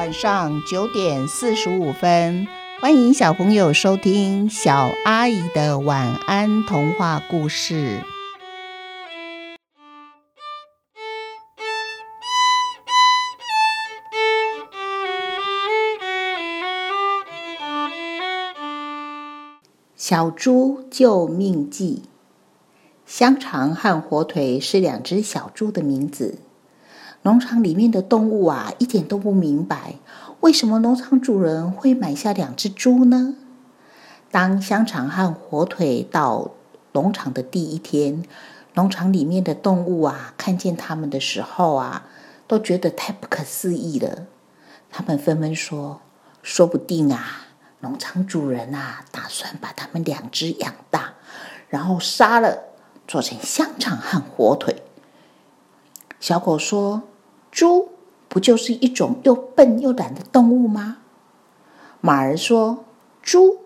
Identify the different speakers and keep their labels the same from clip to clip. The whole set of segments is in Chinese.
Speaker 1: 晚上九点四十五分，欢迎小朋友收听小阿姨的晚安童话故事。小猪救命记。香肠和火腿是两只小猪的名字。农场里面的动物啊，一点都不明白，为什么农场主人会买下两只猪呢？当香肠和火腿到农场的第一天，农场里面的动物啊，看见他们的时候啊，都觉得太不可思议了。他们纷纷说：“说不定啊，农场主人啊，打算把他们两只养大，然后杀了，做成香肠和火腿。”小狗说。猪不就是一种又笨又懒的动物吗？马儿说：“猪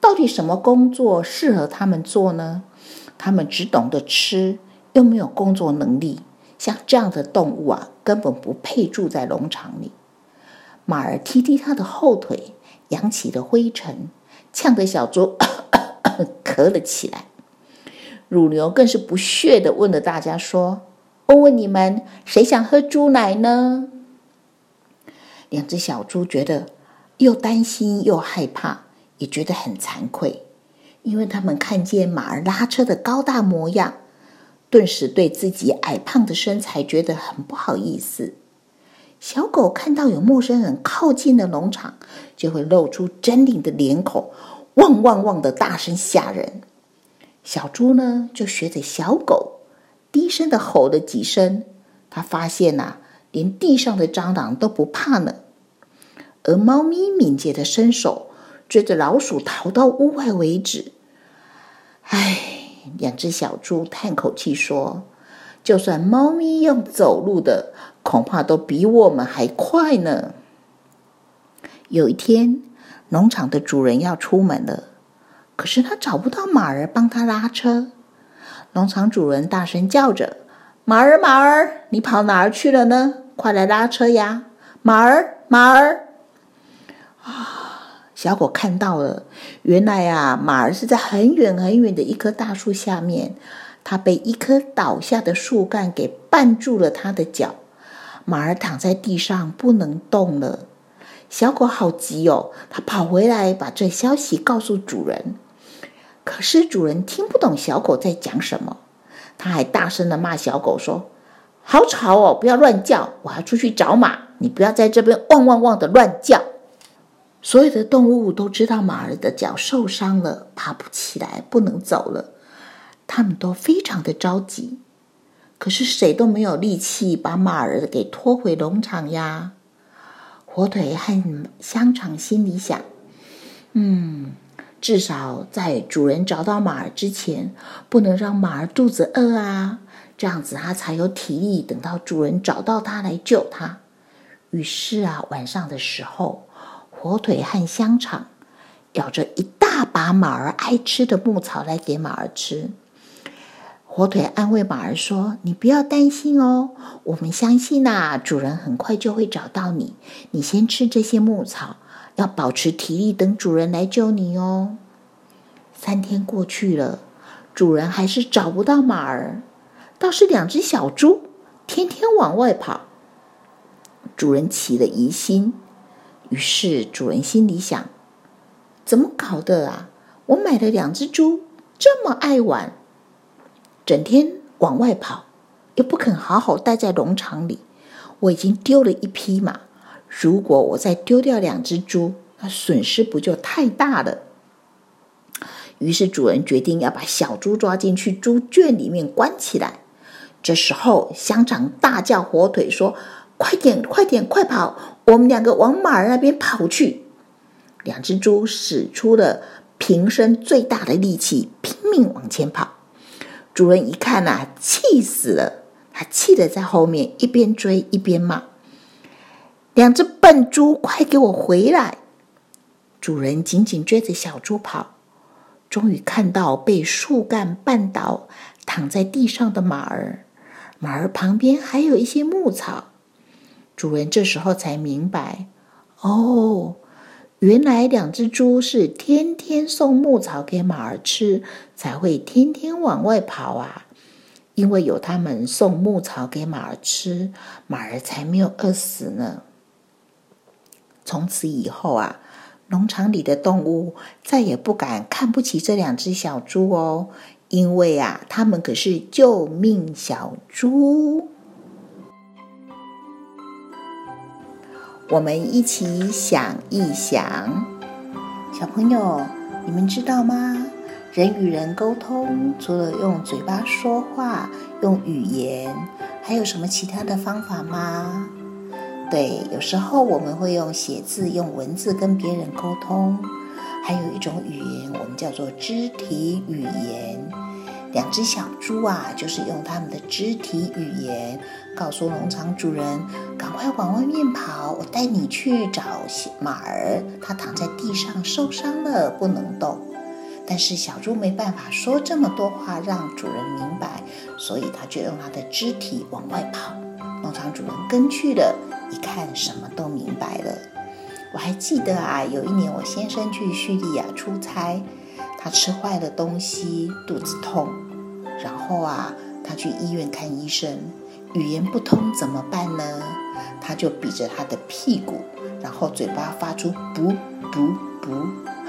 Speaker 1: 到底什么工作适合他们做呢？他们只懂得吃，又没有工作能力。像这样的动物啊，根本不配住在农场里。”马儿踢踢他的后腿，扬起了灰尘，呛得小猪咳 咳咳了起来。乳牛更是不屑地问了大家说。问问你们，谁想喝猪奶呢？两只小猪觉得又担心又害怕，也觉得很惭愧，因为他们看见马儿拉车的高大模样，顿时对自己矮胖的身材觉得很不好意思。小狗看到有陌生人靠近了农场，就会露出狰狞的脸孔，汪汪汪的大声吓人。小猪呢，就学着小狗。低声的吼了几声，他发现呐、连地上的蟑螂都不怕呢。而猫咪敏捷的伸手追着老鼠逃到屋外为止。唉，两只小猪叹口气说：“就算猫咪用走路的，恐怕都比我们还快呢。”有一天，农场的主人要出门了，可是他找不到马儿帮他拉车。农场主人大声叫着：“马儿，马儿，你跑哪儿去了呢？快来拉车呀！马儿，马儿！”啊，小狗看到了，原来啊，马儿是在很远很远的一棵大树下面，它被一棵倒下的树干给绊住了它的脚，马儿躺在地上不能动了。小狗好急哦，它跑回来把这消息告诉主人。可是主人听不懂小狗在讲什么，他还大声的骂小狗说：“好吵哦，不要乱叫！我要出去找马，你不要在这边汪汪汪的乱叫。”所有的动物都知道马儿的脚受伤了，爬不起来，不能走了，他们都非常的着急。可是谁都没有力气把马儿给拖回农场呀。火腿和香肠心里想：“嗯。”至少在主人找到马儿之前，不能让马儿肚子饿啊！这样子它才有体力等到主人找到它来救它。于是啊，晚上的时候，火腿和香肠咬着一大把马儿爱吃的牧草来给马儿吃。火腿安慰马儿说：“你不要担心哦，我们相信呐，主人很快就会找到你。你先吃这些牧草。”要保持体力，等主人来救你哦。三天过去了，主人还是找不到马儿，倒是两只小猪天天往外跑。主人起了疑心，于是主人心里想：怎么搞的啊？我买了两只猪，这么爱玩，整天往外跑，又不肯好好待在农场里。我已经丢了一匹马。如果我再丢掉两只猪，那损失不就太大了？于是主人决定要把小猪抓进去猪圈里面关起来。这时候，香肠大叫：“火腿说，快点，快点，快跑！我们两个往马儿那边跑去。”两只猪使出了平生最大的力气，拼命往前跑。主人一看呐、气死了，他气得在后面一边追一边骂。两只笨猪，快给我回来！主人紧紧追着小猪跑，终于看到被树干绊倒、躺在地上的马儿。马儿旁边还有一些牧草。主人这时候才明白，哦，原来两只猪是天天送牧草给马儿吃，才会天天往外跑啊！因为有他们送牧草给马儿吃，马儿才没有饿死呢。从此以后啊，农场里的动物再也不敢看不起这两只小猪哦，因为啊，它们可是救命小猪。我们一起想一想，小朋友，你们知道吗？人与人沟通，除了用嘴巴说话、用语言，还有什么其他的方法吗？对，有时候我们会用写字、用文字跟别人沟通，还有一种语言，我们叫做肢体语言。两只小猪啊，就是用他们的肢体语言告诉农场主人：“赶快往外面跑，我带你去找马儿。它躺在地上受伤了，不能动。”但是小猪没办法说这么多话让主人明白，所以他就用他的肢体往外跑。农场主人跟去了，一看什么都明白了。我还记得啊，有一年我先生去叙利亚出差，他吃坏了东西，肚子痛。然后啊，他去医院看医生，语言不通怎么办呢？他就比着他的屁股，然后嘴巴发出“不不不”，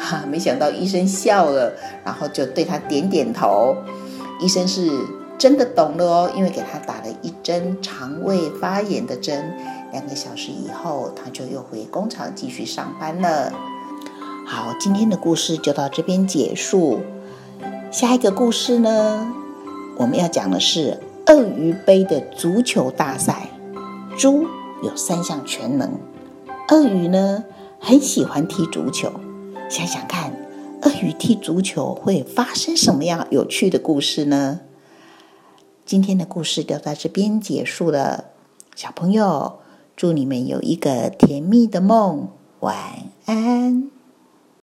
Speaker 1: 哈，没想到医生笑了，然后就对他点点头。医生是真的懂了哦，因为给他打了一针肠胃发炎的针。两个小时以后，他就又回工厂继续上班了。好，今天的故事就到这边结束。下一个故事呢？我们要讲的是鳄鱼杯的足球大赛。猪有三项全能，鳄鱼呢很喜欢踢足球。想想看，鳄鱼踢足球会发生什么样有趣的故事呢？今天的故事就到这边结束了。小朋友，祝你们有一个甜蜜的梦，晚安。